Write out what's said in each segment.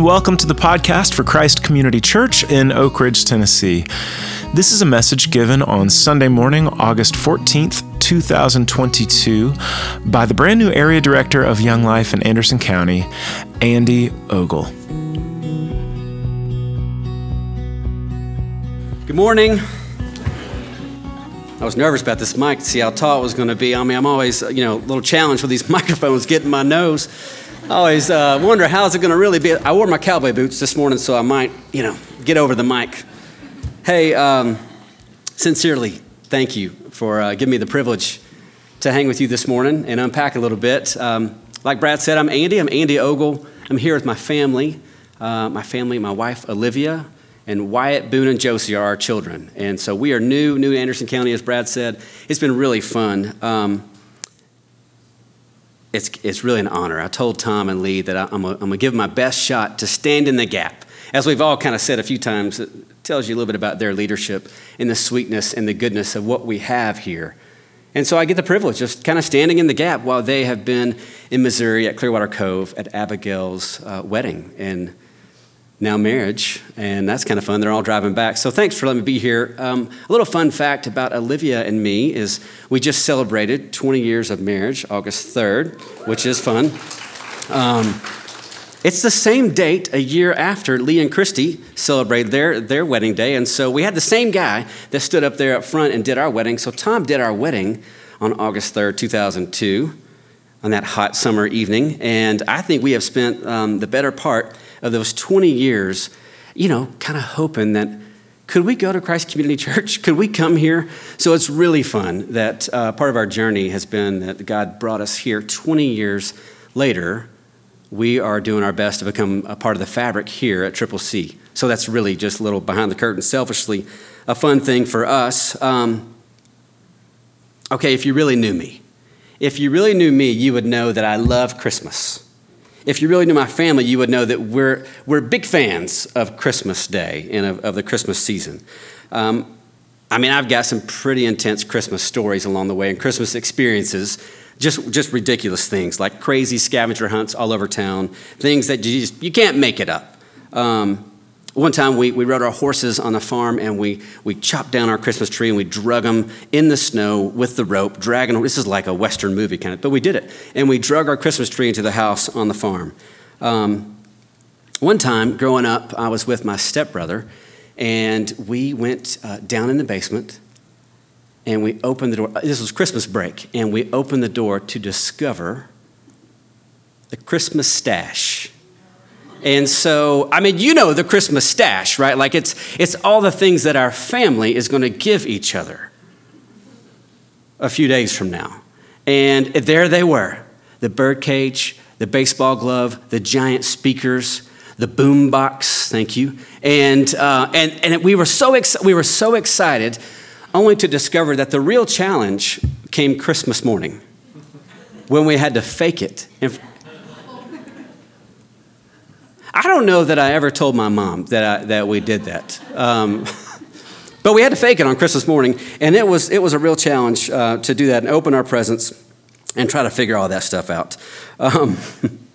And welcome to the podcast for Christ Community Church in Oak Ridge, Tennessee. This is a message given on Sunday morning, August 14th, 2022, by the brand new area director of Young Life in Anderson County, Andy Ogle. Good morning. I was nervous about this mic to see how tall it was going to be. I mean, I'm always, you know, a little challenge with these microphones getting my nose. Always uh, wonder how is it going to really be. I wore my cowboy boots this morning, so I might, you know, get over the mic. Hey, um, sincerely, thank you for uh, giving me the privilege to hang with you this morning and unpack a little bit. Um, like Brad said, I'm Andy. I'm Andy Ogle. I'm here with my family. Uh, my family, my wife Olivia, and Wyatt, Boone, and Josie are our children. And so we are new, new Anderson County, as Brad said. It's been really fun. Um, it's, it's really an honor. I told Tom and Lee that I, am going to give my best shot to stand in the gap. As we've all kind of said a few times, it tells you a little bit about their leadership and the sweetness and the goodness of what we have here. And so I get the privilege of just kind of standing in the gap while they have been in Missouri at Clearwater Cove at Abigail's uh, wedding. And now marriage, and that's kind of fun. They're all driving back. So thanks for letting me be here. Um, a little fun fact about Olivia and me is we just celebrated 20 years of marriage, August 3rd, which is fun. Um, it's the same date a year after Lee and Christy celebrated their, their wedding day. And so we had the same guy that stood up there up front and did our wedding. So Tom did our wedding on August 3rd, 2002, on that hot summer evening. And I think we have spent um, the better part of those 20 years, you know, kind of hoping that could we go to Christ Community Church? Could we come here? So it's really fun that uh, part of our journey has been that God brought us here 20 years later. We are doing our best to become a part of the fabric here at Triple C. So that's really just a little behind the curtain, selfishly, a fun thing for us. Um, okay, if you really knew me, if you really knew me, you would know that I love Christmas. If you really knew my family, you would know that we're, we're big fans of Christmas Day and of, of the Christmas season. Um, I mean, I've got some pretty intense Christmas stories along the way and Christmas experiences, just, just ridiculous things like crazy scavenger hunts all over town, things that you, just, you can't make it up. Um, one time we, we rode our horses on the farm and we, we chopped down our Christmas tree and we drug them in the snow with the rope, dragging This is like a Western movie kind of, but we did it. And we drug our Christmas tree into the house on the farm. Um, one time growing up, I was with my stepbrother and we went uh, down in the basement and we opened the door. This was Christmas break, and we opened the door to discover the Christmas stash and so, I mean, you know the Christmas stash, right? Like it's, it's all the things that our family is going to give each other a few days from now. And there they were the birdcage, the baseball glove, the giant speakers, the boom box, thank you. And, uh, and, and we, were so ex- we were so excited only to discover that the real challenge came Christmas morning when we had to fake it. I don't know that I ever told my mom that, I, that we did that. Um, but we had to fake it on Christmas morning, and it was, it was a real challenge uh, to do that and open our presents and try to figure all that stuff out. Um,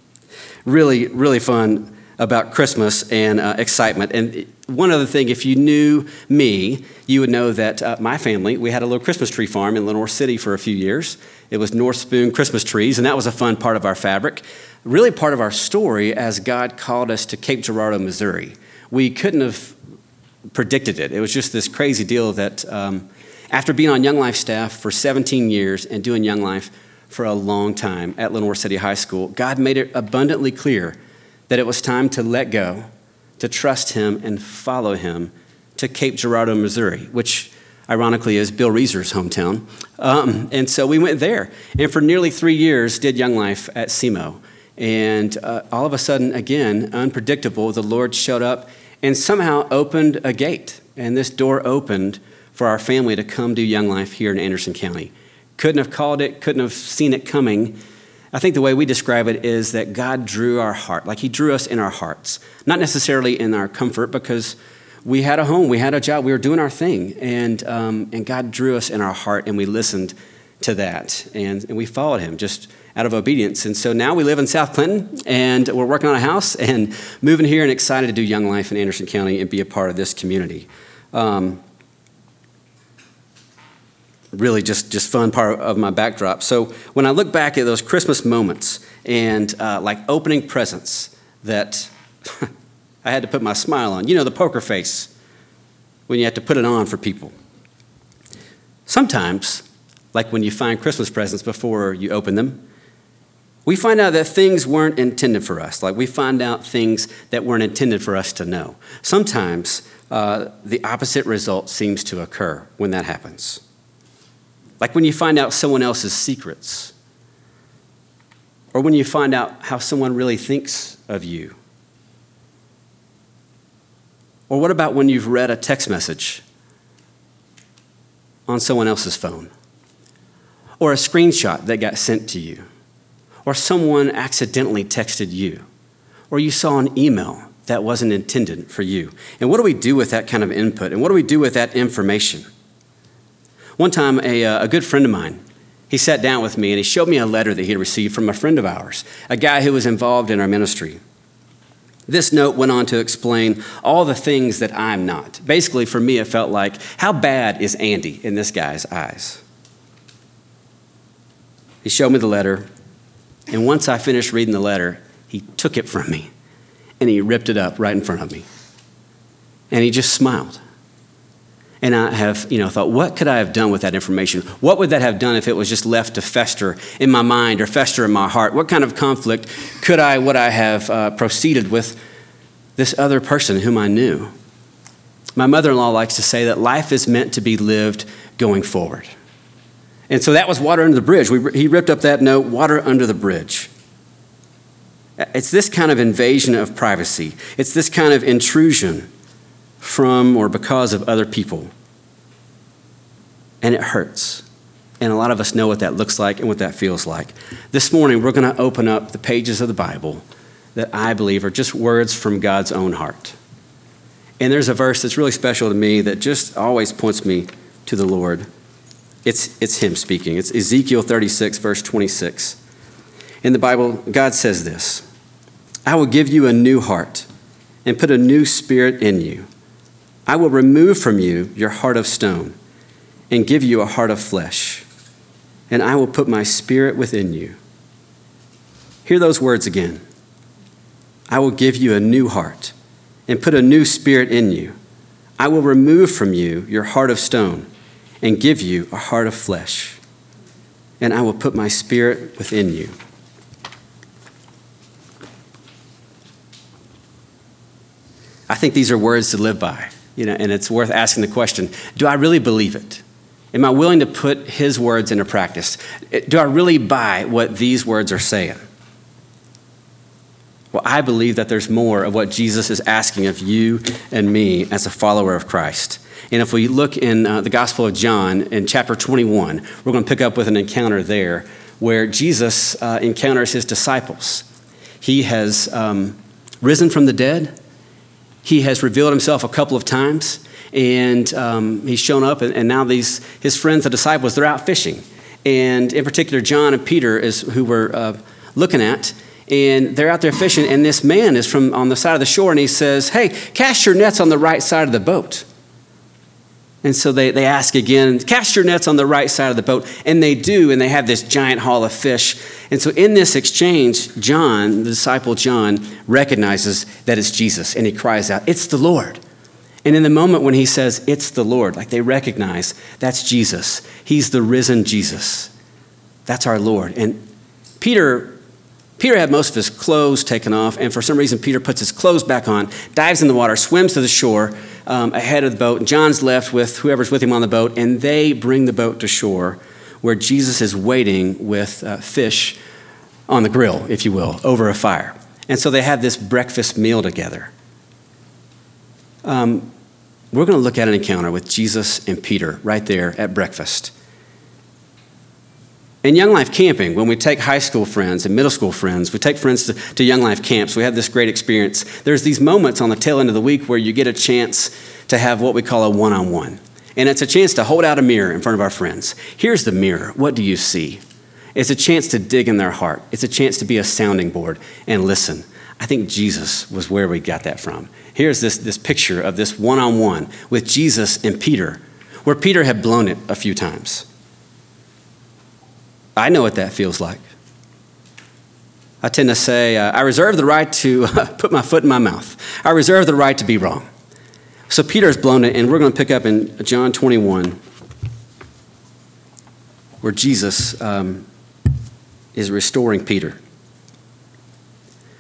really, really fun about Christmas and uh, excitement. And one other thing, if you knew me, you would know that uh, my family, we had a little Christmas tree farm in Lenoir City for a few years. It was North Spoon Christmas trees, and that was a fun part of our fabric really part of our story as God called us to Cape Girardeau, Missouri. We couldn't have predicted it. It was just this crazy deal that um, after being on Young Life staff for 17 years and doing Young Life for a long time at Lenoir City High School, God made it abundantly clear that it was time to let go, to trust Him, and follow Him to Cape Girardeau, Missouri, which ironically is Bill Reeser's hometown. Um, and so we went there, and for nearly three years did Young Life at SEMO. And uh, all of a sudden, again, unpredictable, the Lord showed up and somehow opened a gate. And this door opened for our family to come do Young Life here in Anderson County. Couldn't have called it, couldn't have seen it coming. I think the way we describe it is that God drew our heart, like He drew us in our hearts, not necessarily in our comfort, because we had a home, we had a job, we were doing our thing, and, um, and God drew us in our heart, and we listened to that, and, and we followed Him just out of obedience. And so now we live in South Clinton and we're working on a house and moving here and excited to do Young Life in Anderson County and be a part of this community. Um, really just, just fun part of my backdrop. So when I look back at those Christmas moments and uh, like opening presents that I had to put my smile on, you know, the poker face when you have to put it on for people. Sometimes, like when you find Christmas presents before you open them, we find out that things weren't intended for us. Like we find out things that weren't intended for us to know. Sometimes uh, the opposite result seems to occur when that happens. Like when you find out someone else's secrets, or when you find out how someone really thinks of you. Or what about when you've read a text message on someone else's phone? Or a screenshot that got sent to you? Or someone accidentally texted you? Or you saw an email that wasn't intended for you? And what do we do with that kind of input? And what do we do with that information? One time, a, uh, a good friend of mine, he sat down with me and he showed me a letter that he had received from a friend of ours, a guy who was involved in our ministry. This note went on to explain all the things that I'm not. Basically, for me, it felt like, how bad is Andy in this guy's eyes? He showed me the letter, and once I finished reading the letter, he took it from me and he ripped it up right in front of me. And he just smiled. And I have, you know, thought, what could I have done with that information? What would that have done if it was just left to fester in my mind or fester in my heart? What kind of conflict could I, would I have uh, proceeded with this other person whom I knew? My mother in law likes to say that life is meant to be lived going forward. And so that was water under the bridge. We, he ripped up that note, water under the bridge. It's this kind of invasion of privacy, it's this kind of intrusion from or because of other people. And it hurts. And a lot of us know what that looks like and what that feels like. This morning, we're going to open up the pages of the Bible that I believe are just words from God's own heart. And there's a verse that's really special to me that just always points me to the Lord. It's, it's Him speaking. It's Ezekiel 36, verse 26. In the Bible, God says this I will give you a new heart and put a new spirit in you. I will remove from you your heart of stone and give you a heart of flesh, and I will put my spirit within you. Hear those words again. I will give you a new heart and put a new spirit in you. I will remove from you your heart of stone and give you a heart of flesh, and I will put my spirit within you. I think these are words to live by. You know, and it's worth asking the question do I really believe it? Am I willing to put his words into practice? Do I really buy what these words are saying? Well, I believe that there's more of what Jesus is asking of you and me as a follower of Christ. And if we look in uh, the Gospel of John in chapter 21, we're going to pick up with an encounter there where Jesus uh, encounters his disciples. He has um, risen from the dead, he has revealed himself a couple of times, and um, he's shown up, and, and, now these his friends, the disciples, they're out fishing, and in particular, John and Peter is who we're uh, looking at, and they're out there fishing, and this man is from on the side of the shore, and he says, "Hey, cast your nets on the right side of the boat." And so they, they ask again, cast your nets on the right side of the boat. And they do, and they have this giant haul of fish. And so in this exchange, John, the disciple John, recognizes that it's Jesus, and he cries out, It's the Lord. And in the moment when he says, It's the Lord, like they recognize that's Jesus. He's the risen Jesus. That's our Lord. And Peter Peter had most of his clothes taken off, and for some reason, Peter puts his clothes back on, dives in the water, swims to the shore um, ahead of the boat. And John's left with whoever's with him on the boat, and they bring the boat to shore where Jesus is waiting with uh, fish on the grill, if you will, over a fire. And so they have this breakfast meal together. Um, we're going to look at an encounter with Jesus and Peter right there at breakfast. In Young Life camping, when we take high school friends and middle school friends, we take friends to, to Young Life camps, we have this great experience. There's these moments on the tail end of the week where you get a chance to have what we call a one on one. And it's a chance to hold out a mirror in front of our friends. Here's the mirror. What do you see? It's a chance to dig in their heart. It's a chance to be a sounding board and listen. I think Jesus was where we got that from. Here's this, this picture of this one on one with Jesus and Peter, where Peter had blown it a few times. I know what that feels like. I tend to say, uh, I reserve the right to put my foot in my mouth. I reserve the right to be wrong. So Peter's blown it, and we're going to pick up in John 21, where Jesus um, is restoring Peter.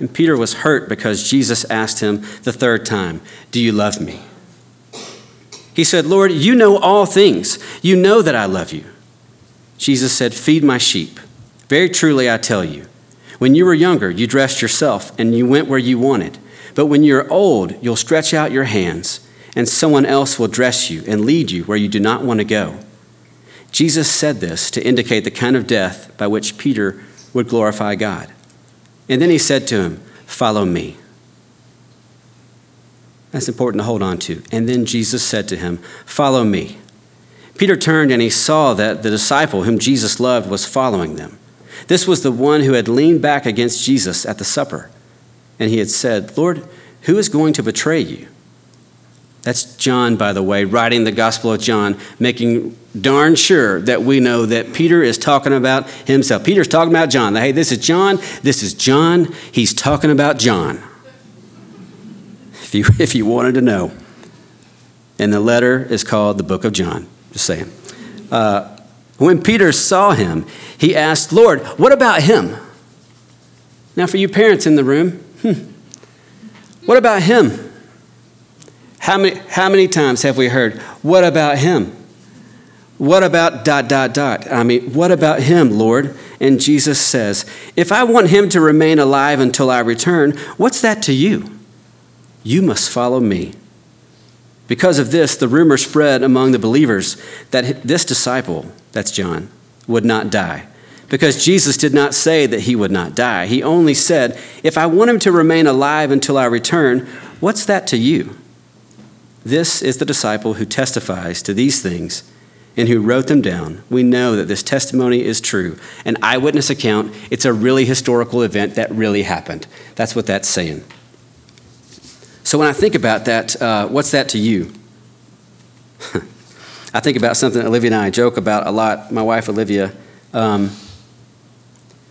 And Peter was hurt because Jesus asked him the third time, Do you love me? He said, Lord, you know all things. You know that I love you. Jesus said, Feed my sheep. Very truly, I tell you, when you were younger, you dressed yourself and you went where you wanted. But when you're old, you'll stretch out your hands, and someone else will dress you and lead you where you do not want to go. Jesus said this to indicate the kind of death by which Peter would glorify God. And then he said to him, Follow me. That's important to hold on to. And then Jesus said to him, Follow me. Peter turned and he saw that the disciple whom Jesus loved was following them. This was the one who had leaned back against Jesus at the supper. And he had said, Lord, who is going to betray you? That's John, by the way, writing the Gospel of John, making darn sure that we know that Peter is talking about himself. Peter's talking about John. Hey, this is John. This is John. He's talking about John. If you, if you wanted to know. And the letter is called the Book of John. Just saying. Uh, when Peter saw him, he asked, Lord, what about him? Now, for you parents in the room, hmm, what about him? How many, how many times have we heard, what about him? What about dot, dot, dot? I mean, what about him, Lord? And Jesus says, If I want him to remain alive until I return, what's that to you? You must follow me. Because of this, the rumor spread among the believers that this disciple, that's John, would not die. Because Jesus did not say that he would not die. He only said, If I want him to remain alive until I return, what's that to you? This is the disciple who testifies to these things and who wrote them down, we know that this testimony is true. An eyewitness account, it's a really historical event that really happened. That's what that's saying. So when I think about that, uh, what's that to you? I think about something Olivia and I joke about a lot. My wife, Olivia, um,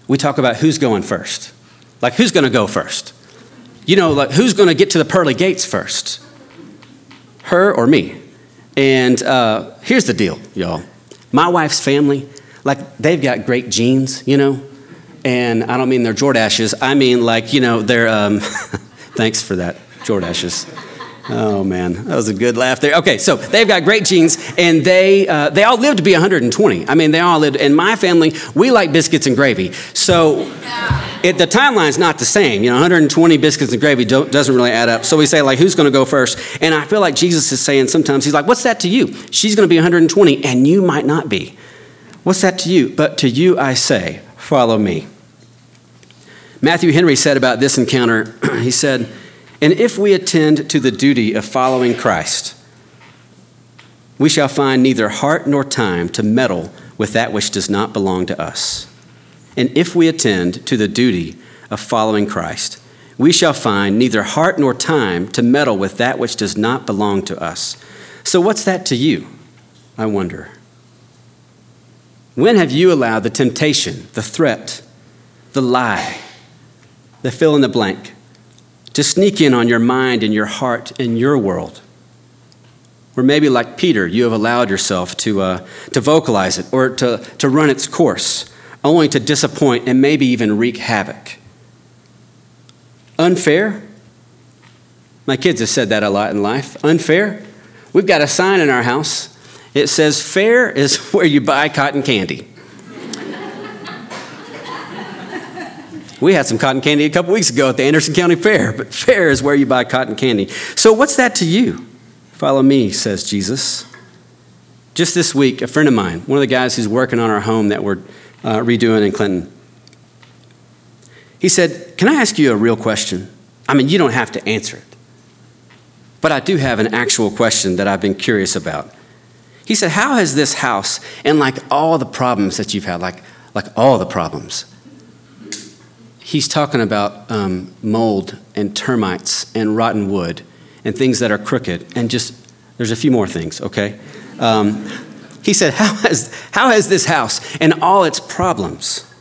we talk about who's going first. Like, who's going to go first? You know, like, who's going to get to the pearly gates first? Her or me? And uh, here's the deal, y'all. My wife's family, like, they've got great genes, you know? And I don't mean they're Jordaches. I mean, like, you know, they're, um, thanks for that, Jordaches. Oh man, that was a good laugh there. Okay, so they've got great genes, and they uh, they all lived to be 120. I mean, they all lived. In my family, we like biscuits and gravy. So it, the timeline's not the same. You know, 120 biscuits and gravy doesn't really add up. So we say like, who's going to go first? And I feel like Jesus is saying sometimes he's like, what's that to you? She's going to be 120, and you might not be. What's that to you? But to you I say, follow me. Matthew Henry said about this encounter. he said. And if we attend to the duty of following Christ, we shall find neither heart nor time to meddle with that which does not belong to us. And if we attend to the duty of following Christ, we shall find neither heart nor time to meddle with that which does not belong to us. So, what's that to you? I wonder. When have you allowed the temptation, the threat, the lie, the fill in the blank, to sneak in on your mind and your heart and your world. Or maybe, like Peter, you have allowed yourself to, uh, to vocalize it or to, to run its course, only to disappoint and maybe even wreak havoc. Unfair? My kids have said that a lot in life. Unfair? We've got a sign in our house. It says, Fair is where you buy cotton candy. We had some cotton candy a couple weeks ago at the Anderson County Fair, but fair is where you buy cotton candy. So, what's that to you? Follow me, says Jesus. Just this week, a friend of mine, one of the guys who's working on our home that we're uh, redoing in Clinton, he said, Can I ask you a real question? I mean, you don't have to answer it. But I do have an actual question that I've been curious about. He said, How has this house, and like all the problems that you've had, like, like all the problems, he's talking about um, mold and termites and rotten wood and things that are crooked and just, there's a few more things, okay? Um, he said, how has, how has this house and all its problems,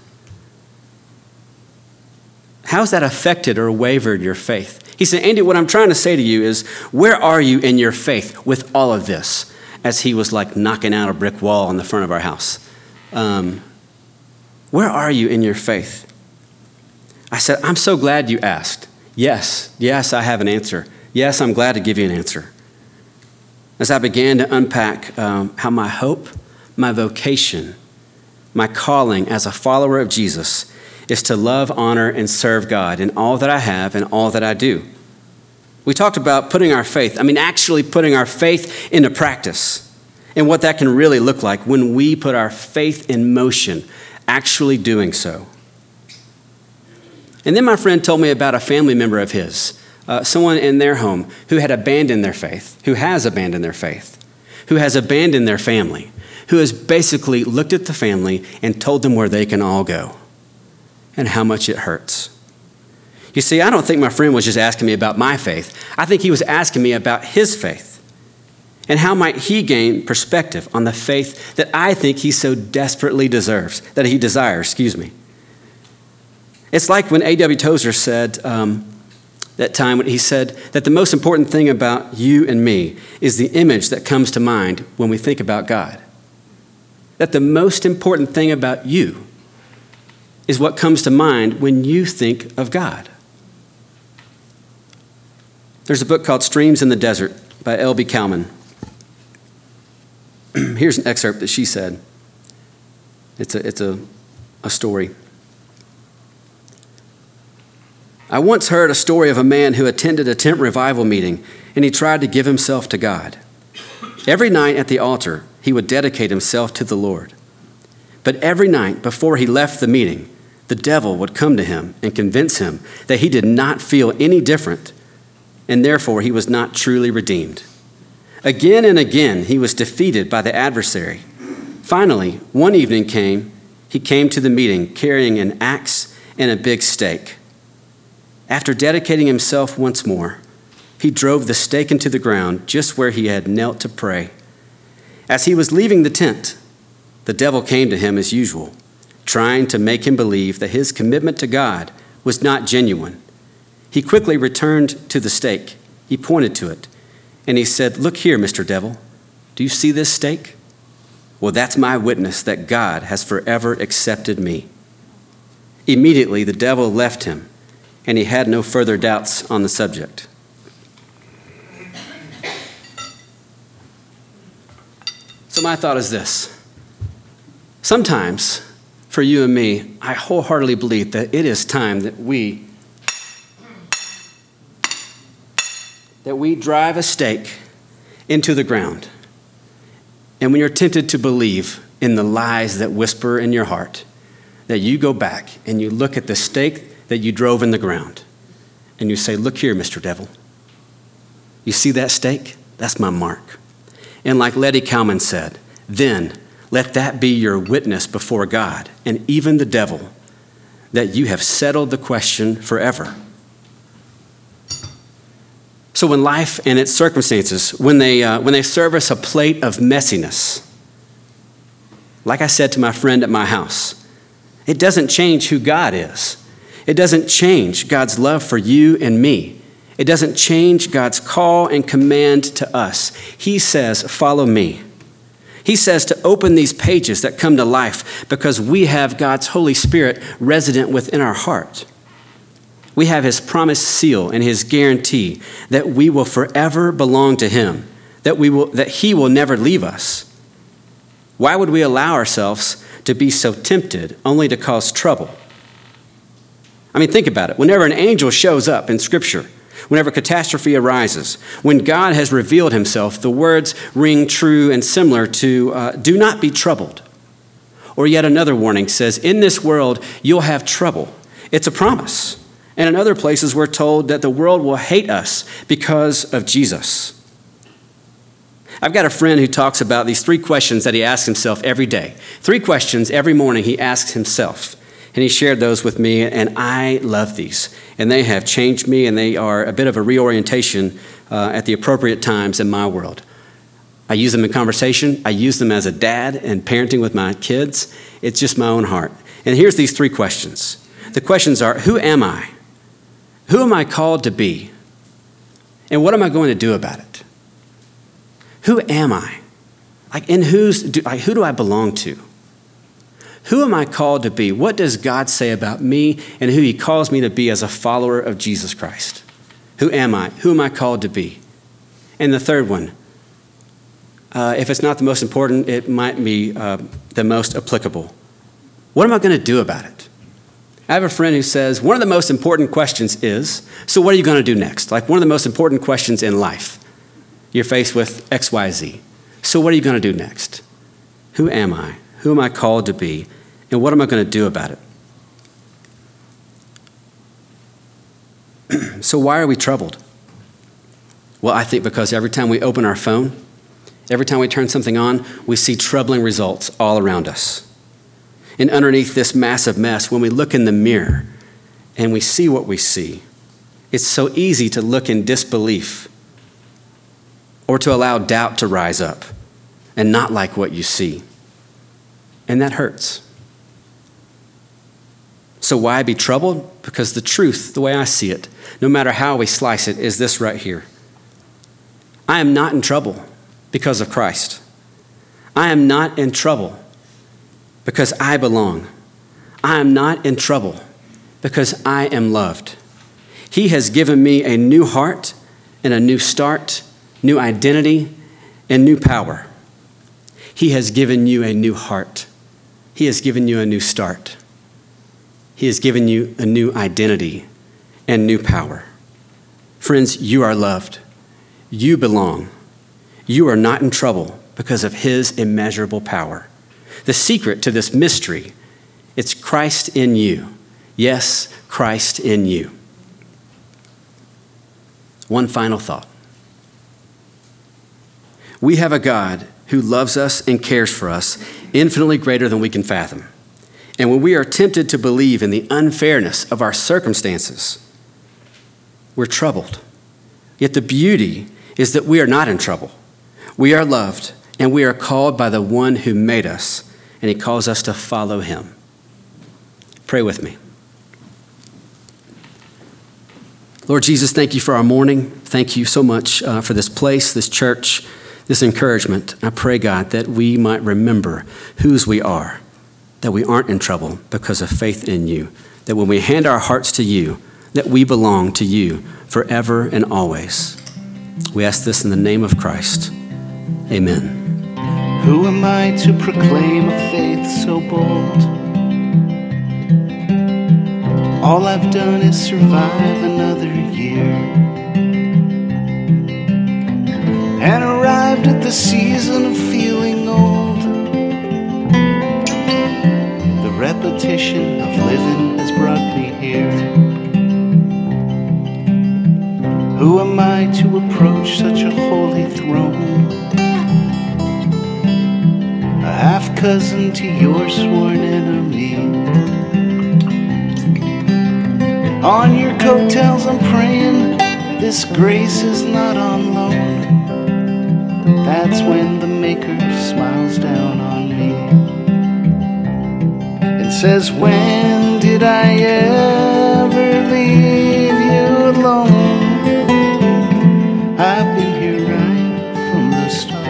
how has that affected or wavered your faith? He said, Andy, what I'm trying to say to you is, where are you in your faith with all of this? As he was like knocking out a brick wall in the front of our house. Um, where are you in your faith? I said, I'm so glad you asked. Yes, yes, I have an answer. Yes, I'm glad to give you an answer. As I began to unpack um, how my hope, my vocation, my calling as a follower of Jesus is to love, honor, and serve God in all that I have and all that I do. We talked about putting our faith, I mean, actually putting our faith into practice and what that can really look like when we put our faith in motion, actually doing so. And then my friend told me about a family member of his, uh, someone in their home who had abandoned their faith, who has abandoned their faith, who has abandoned their family, who has basically looked at the family and told them where they can all go and how much it hurts. You see, I don't think my friend was just asking me about my faith. I think he was asking me about his faith. And how might he gain perspective on the faith that I think he so desperately deserves, that he desires, excuse me. It's like when A.W. Tozer said, um, that time when he said that the most important thing about you and me is the image that comes to mind when we think about God. That the most important thing about you is what comes to mind when you think of God. There's a book called Streams in the Desert by L.B. Cowman. Here's an excerpt that she said. It's a, it's a, a story. I once heard a story of a man who attended a tent revival meeting and he tried to give himself to God. Every night at the altar, he would dedicate himself to the Lord. But every night before he left the meeting, the devil would come to him and convince him that he did not feel any different and therefore he was not truly redeemed. Again and again, he was defeated by the adversary. Finally, one evening came, he came to the meeting carrying an axe and a big stake. After dedicating himself once more, he drove the stake into the ground just where he had knelt to pray. As he was leaving the tent, the devil came to him as usual, trying to make him believe that his commitment to God was not genuine. He quickly returned to the stake. He pointed to it, and he said, Look here, Mr. Devil. Do you see this stake? Well, that's my witness that God has forever accepted me. Immediately, the devil left him and he had no further doubts on the subject. So, my thought is this sometimes, for you and me, I wholeheartedly believe that it is time that we that we drive a stake into the ground. And when you're tempted to believe in the lies that whisper in your heart, that you go back and you look at the stake that you drove in the ground. And you say, Look here, Mr. Devil. You see that stake? That's my mark. And like Lettie Cowman said, then let that be your witness before God and even the devil that you have settled the question forever. So, when life and its circumstances, when they, uh, when they serve us a plate of messiness, like I said to my friend at my house, it doesn't change who God is. It doesn't change God's love for you and me. It doesn't change God's call and command to us. He says, Follow me. He says to open these pages that come to life because we have God's Holy Spirit resident within our heart. We have His promised seal and His guarantee that we will forever belong to Him, that, we will, that He will never leave us. Why would we allow ourselves to be so tempted only to cause trouble? I mean, think about it. Whenever an angel shows up in Scripture, whenever catastrophe arises, when God has revealed himself, the words ring true and similar to uh, do not be troubled. Or yet another warning says, in this world you'll have trouble. It's a promise. And in other places, we're told that the world will hate us because of Jesus. I've got a friend who talks about these three questions that he asks himself every day. Three questions every morning he asks himself. And he shared those with me, and I love these. And they have changed me, and they are a bit of a reorientation uh, at the appropriate times in my world. I use them in conversation, I use them as a dad and parenting with my kids. It's just my own heart. And here's these three questions the questions are Who am I? Who am I called to be? And what am I going to do about it? Who am I? Like, in whose, do, like, who do I belong to? Who am I called to be? What does God say about me and who He calls me to be as a follower of Jesus Christ? Who am I? Who am I called to be? And the third one, uh, if it's not the most important, it might be uh, the most applicable. What am I going to do about it? I have a friend who says one of the most important questions is so, what are you going to do next? Like, one of the most important questions in life. You're faced with XYZ. So, what are you going to do next? Who am I? Who am I called to be? And what am I going to do about it? so, why are we troubled? Well, I think because every time we open our phone, every time we turn something on, we see troubling results all around us. And underneath this massive mess, when we look in the mirror and we see what we see, it's so easy to look in disbelief or to allow doubt to rise up and not like what you see. And that hurts. So, why be troubled? Because the truth, the way I see it, no matter how we slice it, is this right here I am not in trouble because of Christ. I am not in trouble because I belong. I am not in trouble because I am loved. He has given me a new heart and a new start, new identity, and new power. He has given you a new heart. He has given you a new start. He has given you a new identity and new power. Friends, you are loved. You belong. You are not in trouble because of His immeasurable power. The secret to this mystery, it's Christ in you. Yes, Christ in you. One final thought. We have a God who loves us and cares for us infinitely greater than we can fathom. And when we are tempted to believe in the unfairness of our circumstances, we're troubled. Yet the beauty is that we are not in trouble. We are loved, and we are called by the one who made us and He calls us to follow Him. Pray with me. Lord Jesus, thank you for our morning. Thank you so much uh, for this place, this church, this encouragement. I pray, God, that we might remember whose we are, that we aren't in trouble because of faith in you, that when we hand our hearts to you, that we belong to you forever and always. We ask this in the name of Christ. Amen. Who am I to proclaim a faith so bold? All I've done is survive another year and arrived at the season of feeling old. Repetition of living has brought me here. Who am I to approach such a holy throne? A half cousin to your sworn enemy. On your coattails, I'm praying this grace is not on loan. That's when the Maker smiles down on says, When did I ever leave you alone? I've been here right from the start.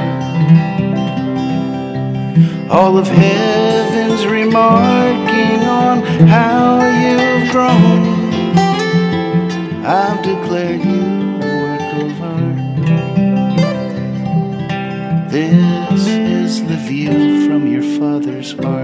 all of heaven's remarking on how you've grown. I've declared you a work of art. This is the view from your father's heart.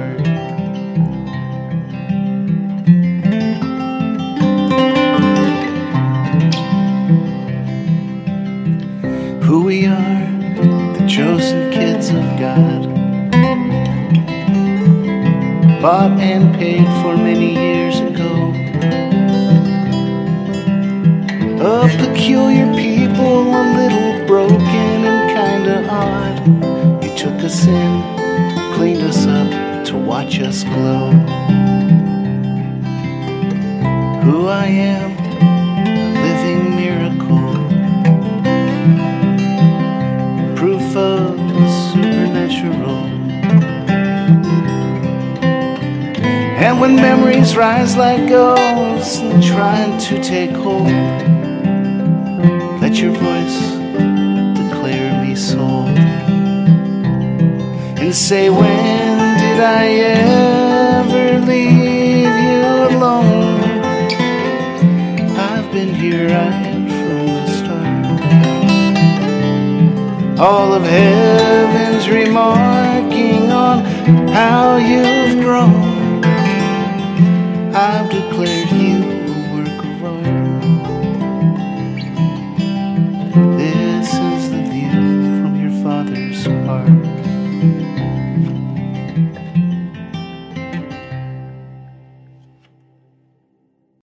And when memories rise like ghosts and trying to take hold, let your voice declare me sold. And say, when did I ever leave you alone? I've been here right from the start. All of heaven's remarking on how you've grown. I've declared